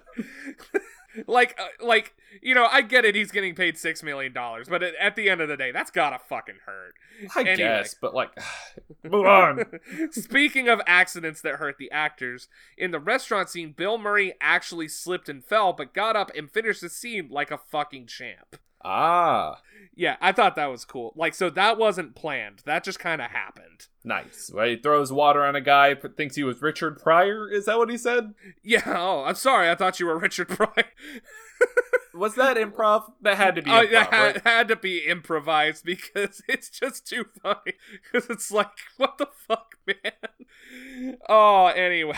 *laughs* like, uh, like you know, I get it. He's getting paid six million dollars, but at, the end of the day, that's gotta fucking hurt. I Anyway. guess, but like *sighs* move on. *laughs* Speaking of accidents that hurt the actors, in the restaurant scene, Bill Murray actually slipped and fell, but got up and finished the scene like a fucking champ. Ah, Yeah, I thought that was cool. Like, so that wasn't planned. That just kind of happened. nice. Well, he throws water on a guy, but thinks he was Richard Pryor. Is that what he said? Yeah. Oh, I'm sorry. I thought you were Richard *laughs* Pryor. Was that improv? That had to be Oh, improv. that had, right? had to be improvised because *laughs* it's just too funny. Because it's like, *laughs* what the fuck, man? Oh, anyway.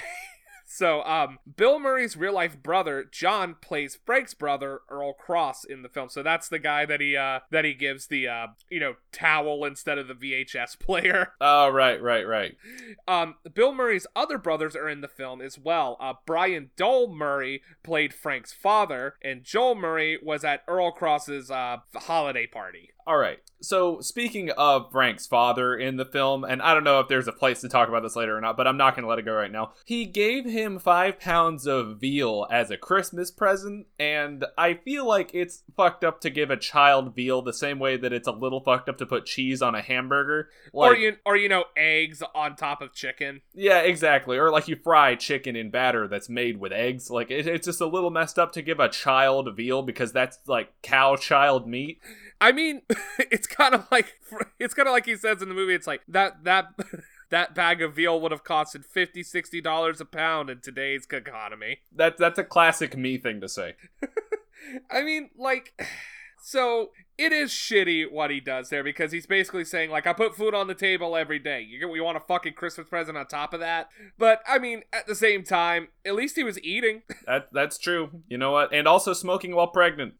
So, um, Bill Murray's real life brother, John, plays Frank's brother, Earl Cross, in the film. So that's the guy that he, uh, that he gives the, uh, you know, towel instead of the VHS *laughs* player. Oh, right, right, right. Um, Bill Murray's other brothers are in the film as well. Uh, Brian Doyle Murray played Frank's father, and Joel Murray was at Earl Cross's uh, holiday party. All right. So, speaking of Frank's father in the film, and I don't know if there's a place to talk about this later or not, but I'm not going to let it go right now. He gave him five pounds of veal as a Christmas present, and I feel like it's fucked up to give a child veal the same way that it's a little fucked up to put cheese on a hamburger. Like, or you or you know eggs on top of chicken. yeah, exactly. Or like you fry chicken in batter that's made with eggs. Like, it, it's just a little messed up to give a child veal because that's like cow child meat. I mean, *laughs* it's kind of like it's kind of like he says in the movie. It's like that that *laughs* that bag of veal would have costed 50 60 dollars a pound in today's economy. That, that's a classic me thing to say. *laughs* I mean, like, *sighs* so it is shitty what he does there because he's basically saying like I put food on the table every day. You we want a fucking Christmas present on top of that. But I mean, at the same time, at least he was eating. That that's true. You know what? And also smoking while pregnant.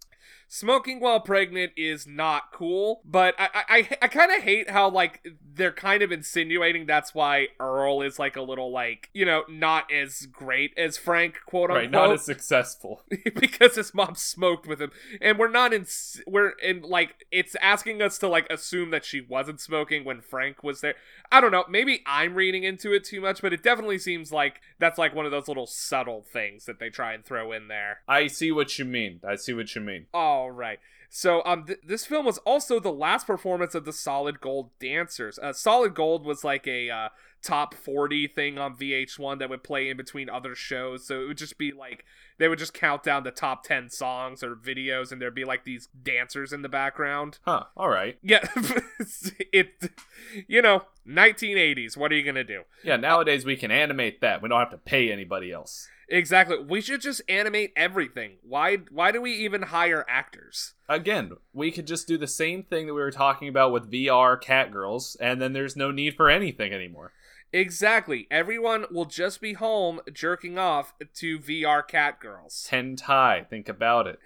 Smoking while pregnant is not cool, but I I, I kind of hate how like they're kind of insinuating that's why Earl is like a little like you know not as great as Frank quote unquote Right, not as successful. *laughs* because his mom smoked with him and we're not in we're in like it's asking us to like assume that she wasn't smoking when frank was there i don't know maybe i'm reading into it too much but it definitely seems like that's like one of those little subtle things that they try and throw in there I see what you mean. I see what you mean. all right so um th- this film was also the last performance of the solid gold dancers uh, solid gold was like a uh top 40 thing on vh1 that would play in between other shows so it would just be like they would just count down the top 10 songs or videos and there'd be like these dancers in the background Huh. All right. yeah *laughs* it you know 1980s what are you gonna do Yeah, nowadays we can animate that. We don't have to pay anybody else. Exactly we should just animate everything why why do we even hire actors Again, we could just do the same thing that we were talking about with VR Catgirls and then there's no need for anything anymore. exactly everyone will just be home jerking off to vr Catgirls. *laughs* Hentai, think about it.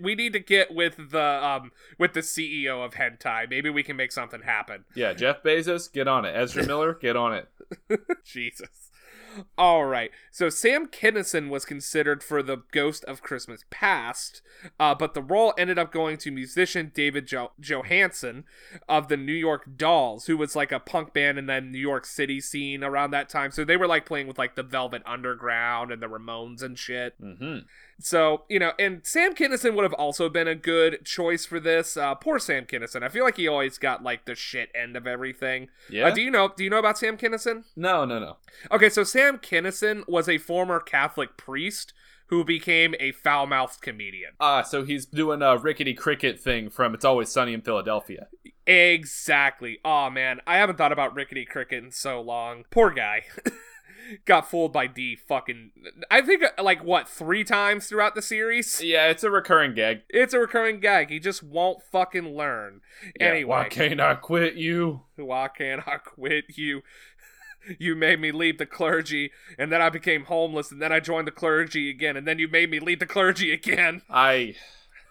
we need to get with the um with the ceo of hentai maybe we can make something happen Yeah, Jeff Bezos, get on it. Ezra *laughs* Miller, get on it. *laughs* Jesus. All right. So Sam Kinison was considered for the Ghost of Christmas Past, uh, but the role ended up going to musician David jo- Johansen of the New York Dolls, who was like a punk band in the New York City scene around that time. So they were like playing with like the Velvet Underground and the Ramones and shit. Mm-hmm. So, you know, and Sam Kinison would have also been a good choice for this. Uh, poor Sam Kinison. I feel like he always got like the shit end of everything. Yeah. Uh, do you know? Do you know about Sam Kinison? no, no, no. Okay, so Sam Kinison was a former Catholic priest who became a foul mouthed comedian. Ah, so he's doing a rickety cricket thing from It's Always Sunny in Philadelphia. Exactly. Oh man, I haven't thought about Rickety Cricket in so long. Poor guy. *laughs* Got fooled by Dee fucking I think like what, 3 times throughout the series? Yeah, it's a recurring gag. It's a recurring gag. He just won't fucking learn. Yeah, anyway, why can't I quit you? why can't I quit you? *laughs* You made me leave the clergy, and then I became homeless, and then I joined the clergy again, and then you made me leave the clergy again. *laughs* I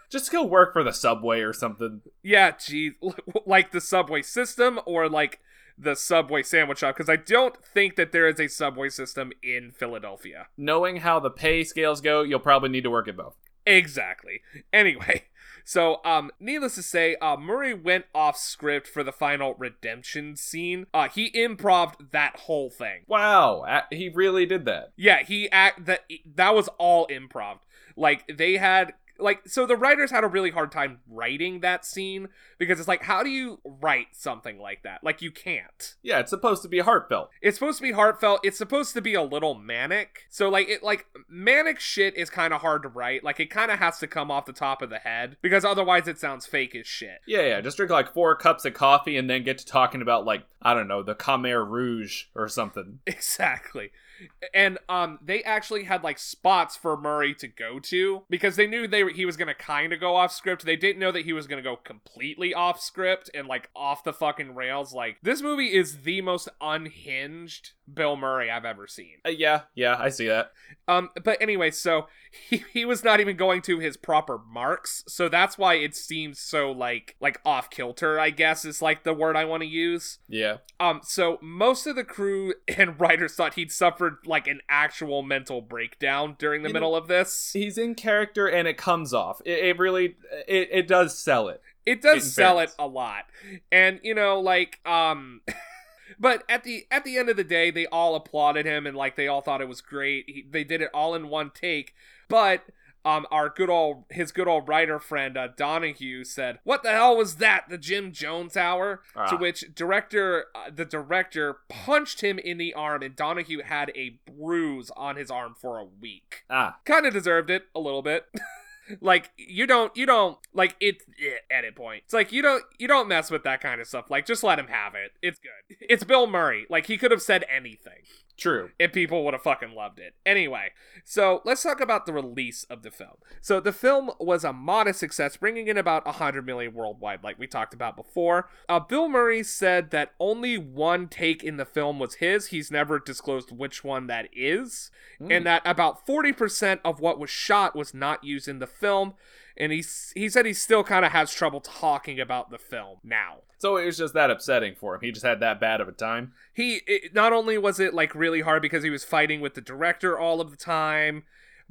just go work for the subway or something. Yeah, gee, *laughs* like the subway system or like the subway sandwich shop, because I don't think that there is a subway system in Philadelphia. Knowing how the pay scales go, you'll probably need to work at both. Exactly. *laughs* Anyway, so um, needless to say, uh, Murray went off script for the final redemption scene. Uh, he improved that whole thing. Wow, he really did that. Yeah, he act that that was all improv. Like they had like so the writers had a really hard time writing that scene because it's like how do you write something like that? Like you can't. Yeah, it's supposed to be heartfelt. It's supposed to be heartfelt. It's supposed to be a little manic. So like it like manic shit is kind of hard to write. Like it kind of has to come off the top of the head because otherwise it sounds fake as shit. Yeah, yeah, just drink like four cups of coffee and then get to talking about like I don't know the Khmer Rouge or something. *laughs* Exactly. And um they actually had like spots for Murray to go to because they knew they he was going to kind of go off script. They didn't know that he was going to go completely off script and like off the fucking rails. Like this movie is the most unhinged Bill Murray I've ever seen. Uh, yeah, yeah, I see that. Um but anyway, so *laughs* he, he was not even going to his proper marks. So that's why it seems so like like off kilter, I guess is like the word I want to use. Yeah, Um, so most of the crew *laughs* and writers thought he'd suffered like an actual mental breakdown during the You middle of this. he's in character and it comes off. It, it really, it, it does sell it. it does sell it a lot and you know like um *laughs* but at the at the end of the day they all applauded him and like they all thought it was great he, they did it all in one take but um our good old his good old writer friend uh, Donoghue said what the hell was that the jim jones hour to Ah. which director uh, the director punched him in the arm and Donoghue had a bruise on his arm for a week Ah, kind of deserved it a little bit. *laughs* like you don't you don't like it eh, edit point. It's like you don't you don't mess with that kind of stuff. Like just let him have it. It's good. It's Bill Murray. Like he could have said anything true. and people would have fucking loved it. Anyway, so let's talk about the release of the film. So the film was a modest success, bringing in about 100 million worldwide, like we talked about before. Uh, Bill Murray said that only one take in the film was his. He's never disclosed which one that is, and that about 40% of what was shot was not used in the film. And he he said he still kind of has trouble talking about the film now So it was just that upsetting for him. He just had that bad of a time. he it, not only was it like really hard because he was fighting with the director all of the time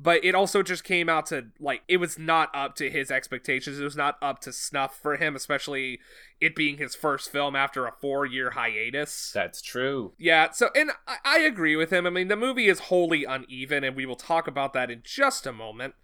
but it also just came out to like it was not up to his expectations it was not up to snuff for him especially it being his first film after a four year hiatus That's true. yeah so and I, I agree with him i mean the movie is wholly uneven and we will talk about that in just a moment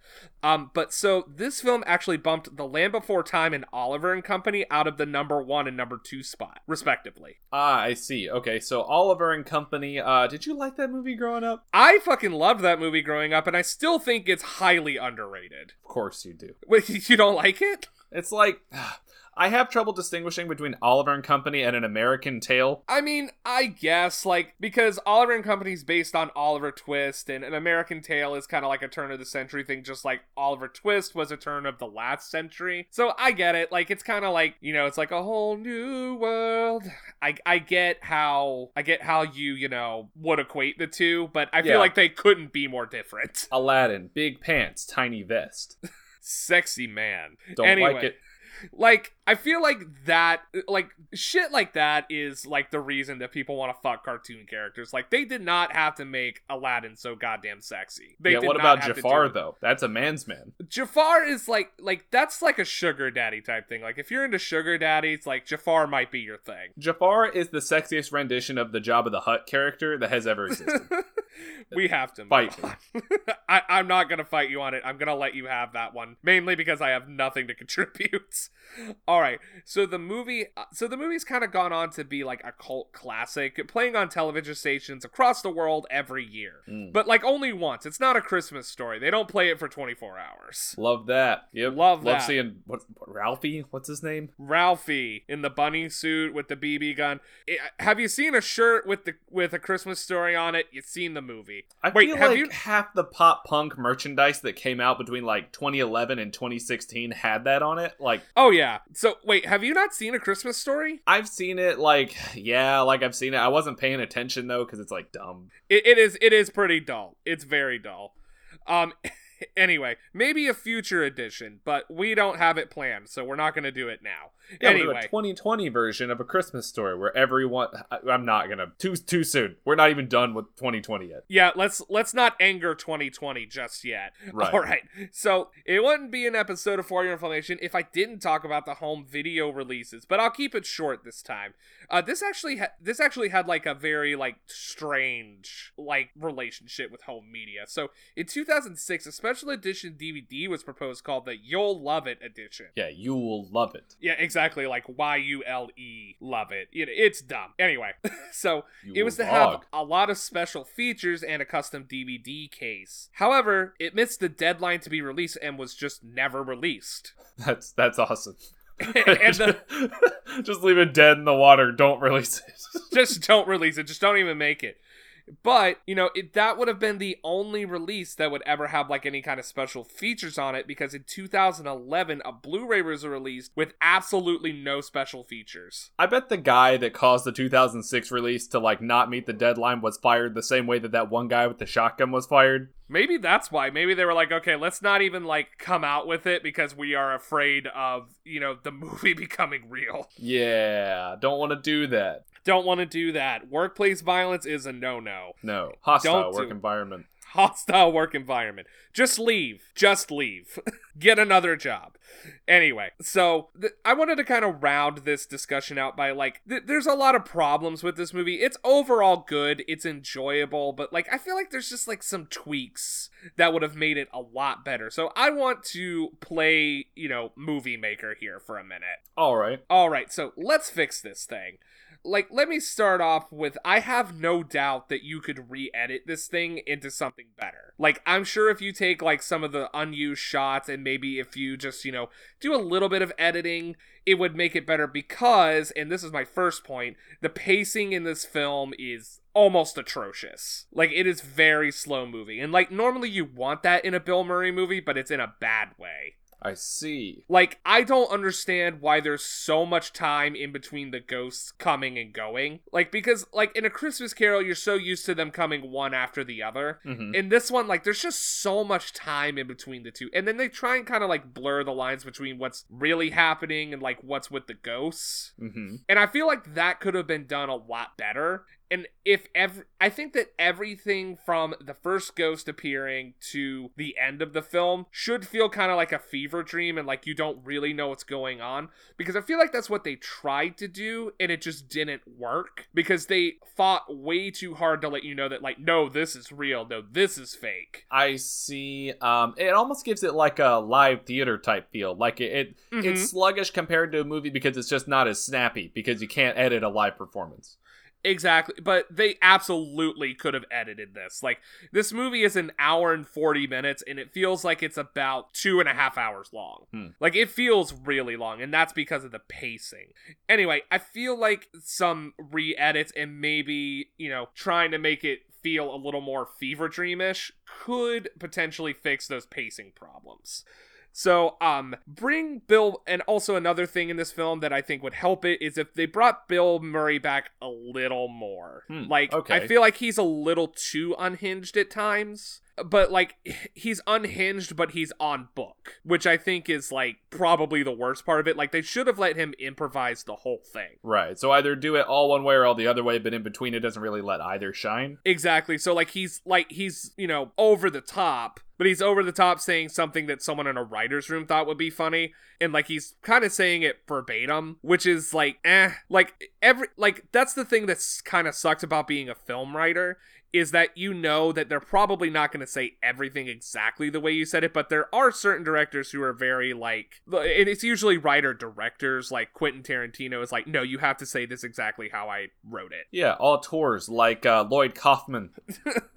um but so this film actually bumped the land before time and oliver and company out of the number one and number two spot respectively Ah, I see. Okay, so Oliver and Company. Uh, did you like that movie growing up? I fucking loved that movie growing up, and I still think it's highly underrated. Of course you do. Wait, *laughs* you don't like it? It's like *sighs* I have trouble distinguishing between Oliver and Company and an American Tail. I mean, I guess like because Oliver and Company is based on Oliver Twist, and an American Tail is kind of like a turn of the century thing, just like Oliver Twist was a turn of the last century. So I get it. Like it's kind of like you know, it's like a whole new world. I I get how I get how you you know would equate the two, but I feel like they couldn't be more different. *laughs* Aladdin, big pants, tiny vest. Sexy man. Don't Anyway. like it. Like i feel like that like shit like that is like the reason that people want to fuck cartoon characters like they did not have to make aladdin so goddamn sexy they yeah, what about Jafar though? That's a man's man. jafar is like like that's like a sugar daddy type thing like if you're into sugar daddies like jafar might be your thing Jafar is the sexiest rendition of the Jabba the Hutt character that has ever existed. *laughs* we have to Fight. *laughs* I, i'm not gonna fight you on it i'm gonna let you have that one mainly because i have nothing to *laughs* contribute all right so the movie uh, so the movie's kind of gone on to be like a cult classic playing on television stations across the world every year Mm. but like only once it's not a christmas story they don't play it for 24 hours Love that. Yep. Love Love that. seeing what, what Ralphie. What's his name? Ralphie in the bunny suit with the BB gun. I- have you seen a shirt with the with a Christmas story on it? You've seen the movie. I Wait, have like you- half the pop punk merchandise that came out between like 2011 and 2016 had that on it. Like Oh yeah. So wait, have you not seen a Christmas story? I've seen it. Like yeah, like I've seen it. I wasn't paying attention though because it's like dumb. It, it is it is pretty dull. It's very dull. Um *laughs* *laughs* anyway, maybe a future edition, but we don't have it planned, so we're not going to do it now. Yeah, we'll do a 2020 version of a Christmas story where everyone. I, I'm not gonna too too soon. We're not even done with 2020 yet. yeah, let's let's not anger 2020 just yet. *laughs* Right. All right. So it wouldn't be an episode of For Your Information if I didn't talk about the home video releases, but I'll keep it short this time. Uh, this actually ha- this actually had like a very like strange like relationship with home media. So in 2006, a special edition DVD was proposed called the You'll Love It edition. Yeah, you will love it. Yeah, exactly. Like Y U L E, love it. it. It's dumb. Anyway, *laughs* so You it was to will have a lot of special features and a custom DVD case. However, it missed the deadline to be released and was just never released. *laughs* That's that's awesome. *laughs* and the, Just leave it dead in the water. Don't release it. just don't release it. Just don't even make it. But, you know, it, that would have been the only release that would ever have like any kind of special features on it because in 2011 a Blu-ray was released with absolutely no special features. I bet the guy that caused the 2006 release to like not meet the deadline was fired the same way that that one guy with the shotgun was fired. Maybe that's why. Maybe they were like, okay, let's not even like come out with it because we are afraid of, you know, the *laughs* movie becoming real. Yeah, don't want to do that. Don't want to do that. Workplace violence is a no no. No, hostile Don't work do- environment. hostile work environment. Just leave. Just leave. *laughs* Get another job. Anyway, so th- I wanted to kind of round this discussion out by like, th- there's a lot of problems with this movie. It's overall good, it's enjoyable, but like, I feel like there's just like some tweaks that would have made it a lot better. So I want to play, you know, movie maker here for a minute. All right. All right, so let's fix this thing. Like, let me start off with I have no doubt that you could re edit this thing into something better. Like, I'm sure if you take, like, some of the unused shots and maybe if you just, you know, do a little bit of editing, it would make it better because, and this is my first point, the pacing in this film is almost atrocious. Like, it is very slow moving. And, like, normally you want that in a Bill Murray movie, but it's in a bad way. I see. Like, I don't understand why there's so much time in between the ghosts coming and going. Like, because, like, in A Christmas Carol, you're so used to them coming one after the other. Mhm. In this one, like, there's just so much time in between the two. And then they try and kind of, like, blur the lines between what's really happening and, like, what's with the ghosts. Mm-hmm. And I feel like that could have been done a lot better. And if ever, I think that everything from the first ghost appearing to the end of the film should feel kind of like a fever dream and like you don't really know what's going on. Because I feel like that's what they tried to do and it just didn't work because they fought way too hard to let you know that, like, no, this is real. No, this is fake. I see. Um, it almost gives it like a live theater type feel. Like it, it Mhm. it's sluggish compared to a movie because it's just not as snappy because you can't edit a live performance. Exactly, but they absolutely could have edited this. Like, this movie is an hour and 40 minutes, and it feels like it's about two and a half hours long. Hmm. Like, it feels really long, and that's because of the pacing. Anyway, I feel like some re edits and maybe, you know, trying to make it feel a little more fever dreamish could potentially fix those pacing problems. So, um, bring Bill, and also another thing in this film that I think would help it is if they brought Bill Murray back a little more. Hmm, like, I feel like he's a little too unhinged at times. But like *sighs* he's unhinged, but he's on book, which I think is like probably the worst part of it. Like they should have let him improvise the whole thing. Right. So either do it all one way or all the other way, but in between it doesn't really let either shine. Exactly. So like he's like he's, you know, over the top, but he's over the top saying something that someone in a writer's room thought would be funny. And like he's kind of saying it verbatim, which is like, eh. Like every like that's the thing that's kind of sucks about being a film writer is that you know that they're probably not going to say everything exactly the way you said it, but there are certain directors who are very like, and it's usually writer directors like Quentin Tarantino is like, no, you have to say this exactly how I wrote it. Yeah, auteurs like uh, Lloyd Kaufman.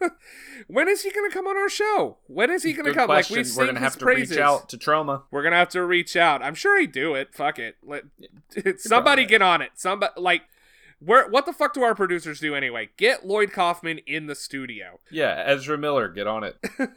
*laughs* when is he going to come on our show? When is he going to come? question. Like we We're gonna his have to praises. reach out to Troma. We're gonna have to reach out. I'm sure he'd do it. Fuck it. Let *laughs* somebody get on it. Somebody like where what the fuck do our producers do anyway? Get Lloyd Kaufman in the studio. Yeah, Ezra Miller, get on it. *laughs*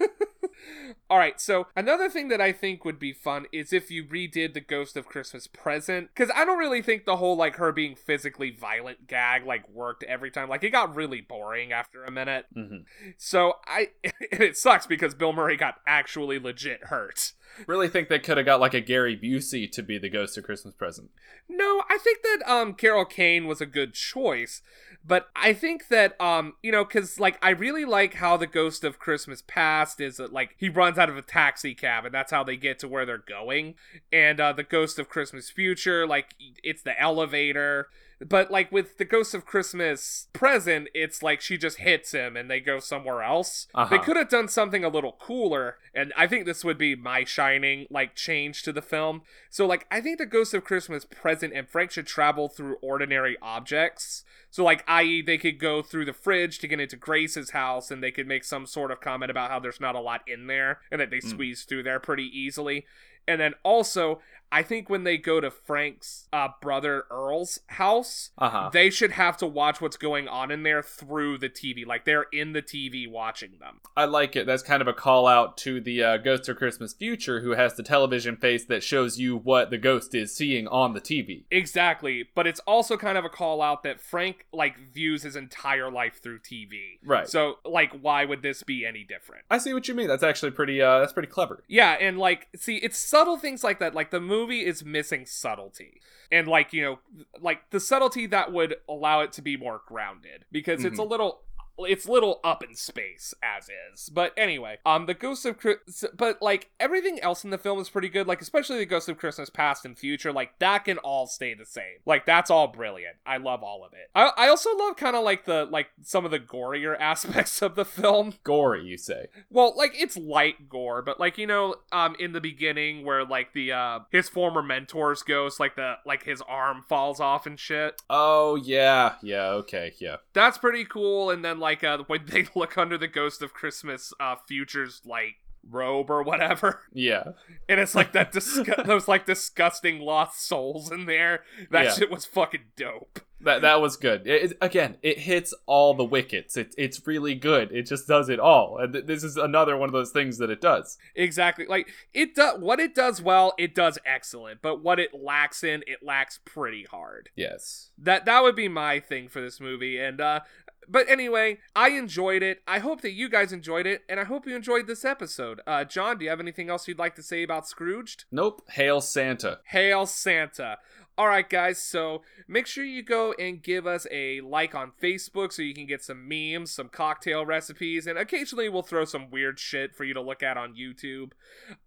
All right, so another thing that I think would be fun is if you redid the Ghost of Christmas Present, because I don't really think the whole like her being physically violent gag like worked every time. Like it got really boring after a minute. hmm So I, *laughs* and it sucks because Bill Murray got actually legit hurt. Really think they could have got like a Gary Busey to be the Ghost of Christmas Present. No, I think that um Carol Kane was a good choice, but I think that um you know cuz like I really like how the Ghost of Christmas Past is that like he runs out of a taxi cab and that's how they get to where they're going. And uh the Ghost of Christmas Future like it's the elevator. But like with the Ghost of Christmas Present, it's like she just hits him and they go somewhere else. Uh-huh. They could have done something a little cooler, and I think this would be my shining like change to the film. So like I think the Ghost of Christmas Present and Frank should travel through ordinary objects. So like i.e. they could go through the fridge to get into Grace's house and they could make some sort of comment about how there's not a lot in there and that they squeeze through there pretty easily. And then also, I think when they go to Frank's uh, brother Earl's house, Uh huh. they should have to watch what's going on in there through the TV. Like they're in the TV watching them. I like it. That's kind of a call out to the uh, Ghost of Christmas Future, who has the television face that shows you what the ghost is seeing on the TV. Exactly. But it's also kind of a call out that Frank like views his entire life through TV. Right. So like why would this be any different? I see what you mean. That's actually pretty. Uh, that's pretty clever. Yeah, and like see it's subtle things like that. Like the movie is missing subtlety. And like, you know, like the subtlety that would allow it to be more grounded because it's mm-hmm. a little it's little up in space as is. But anyway, um, the Ghost of Christmas, but like everything else in the film is pretty good. Like especially the Ghost of Christmas Past and Future, like that can all stay the same. Like that's all brilliant. I love all of it. I I also love kind of like the like some of the gorier *laughs* aspects of the film. Gory, you say? Well, like it's light gore, but like you know, um, in the beginning where like the uh his former mentor's ghost, like the like his arm falls off and shit. Oh yeah, yeah, okay, yeah. That's pretty cool. And then like uh when they *laughs* look under the Ghost of Christmas uh Future's like robe or whatever, *laughs* Yeah. and it's like that disgu- *laughs* those like disgusting lost souls in there. That Yeah. shit was fucking dope. That that was good. It, it- again, it hits all the wickets. It, it's really good. It just does it all. And th- this is another one of those things that it does. Exactly. Like it does what it does well, it does excellent. But what it lacks in, it lacks pretty hard. Yes. That that would be my thing for this movie. And uh but anyway, I enjoyed it. I hope that you guys enjoyed it, and I hope you enjoyed this episode. Uh John, do you have anything else you'd like to say about Scrooged? Nope. Hail Santa. Hail Santa. All right, guys, so make sure you go and give us a like on Facebook so you can get some memes, some cocktail recipes, and occasionally we'll throw some weird shit for you to look at on YouTube.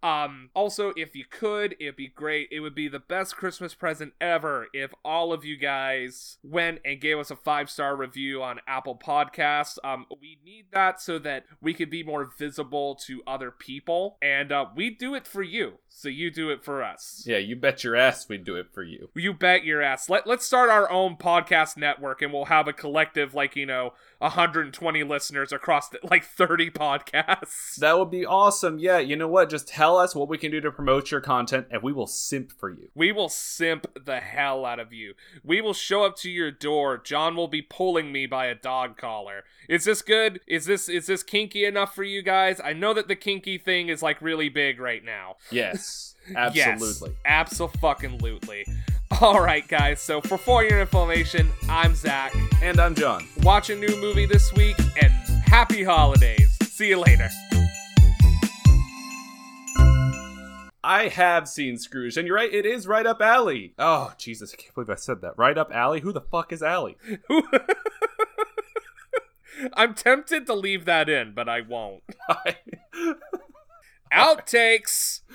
Um, also, if you could, it'd be great. It would be the best Christmas present ever if all of you guys went and gave us a five star review on Apple Podcasts. Um, we need that so that we could be more visible to other people, and uh, we do it for you, so you do it for us. Yeah, you bet your ass we'd do it for you. You bet your ass. Let, let's start our own podcast network and we'll have a collective, like, you know, 120 listeners across like 30 podcasts. That would be awesome. Yeah, you know what? Just tell us what we can do to promote your content, and we will simp for you. We will simp the hell out of you. We will show up to your door. John will be pulling me by a dog collar. Is this good? Is this is this kinky enough for you guys? I know that the kinky thing is like really big right now. Yes, absolutely. *laughs* Yes, absolutely. *laughs* All right, guys. So for For Your Information, I'm Zach. And I'm John. watch a new movie this week, and happy holidays. See you later. I have seen Scrooge, and you're right, it is right up alley. Oh, Jesus, I can't believe I said that. Right up alley? Who the fuck is alley? *laughs* I'm tempted to leave that in, but I won't. *laughs* Outtakes.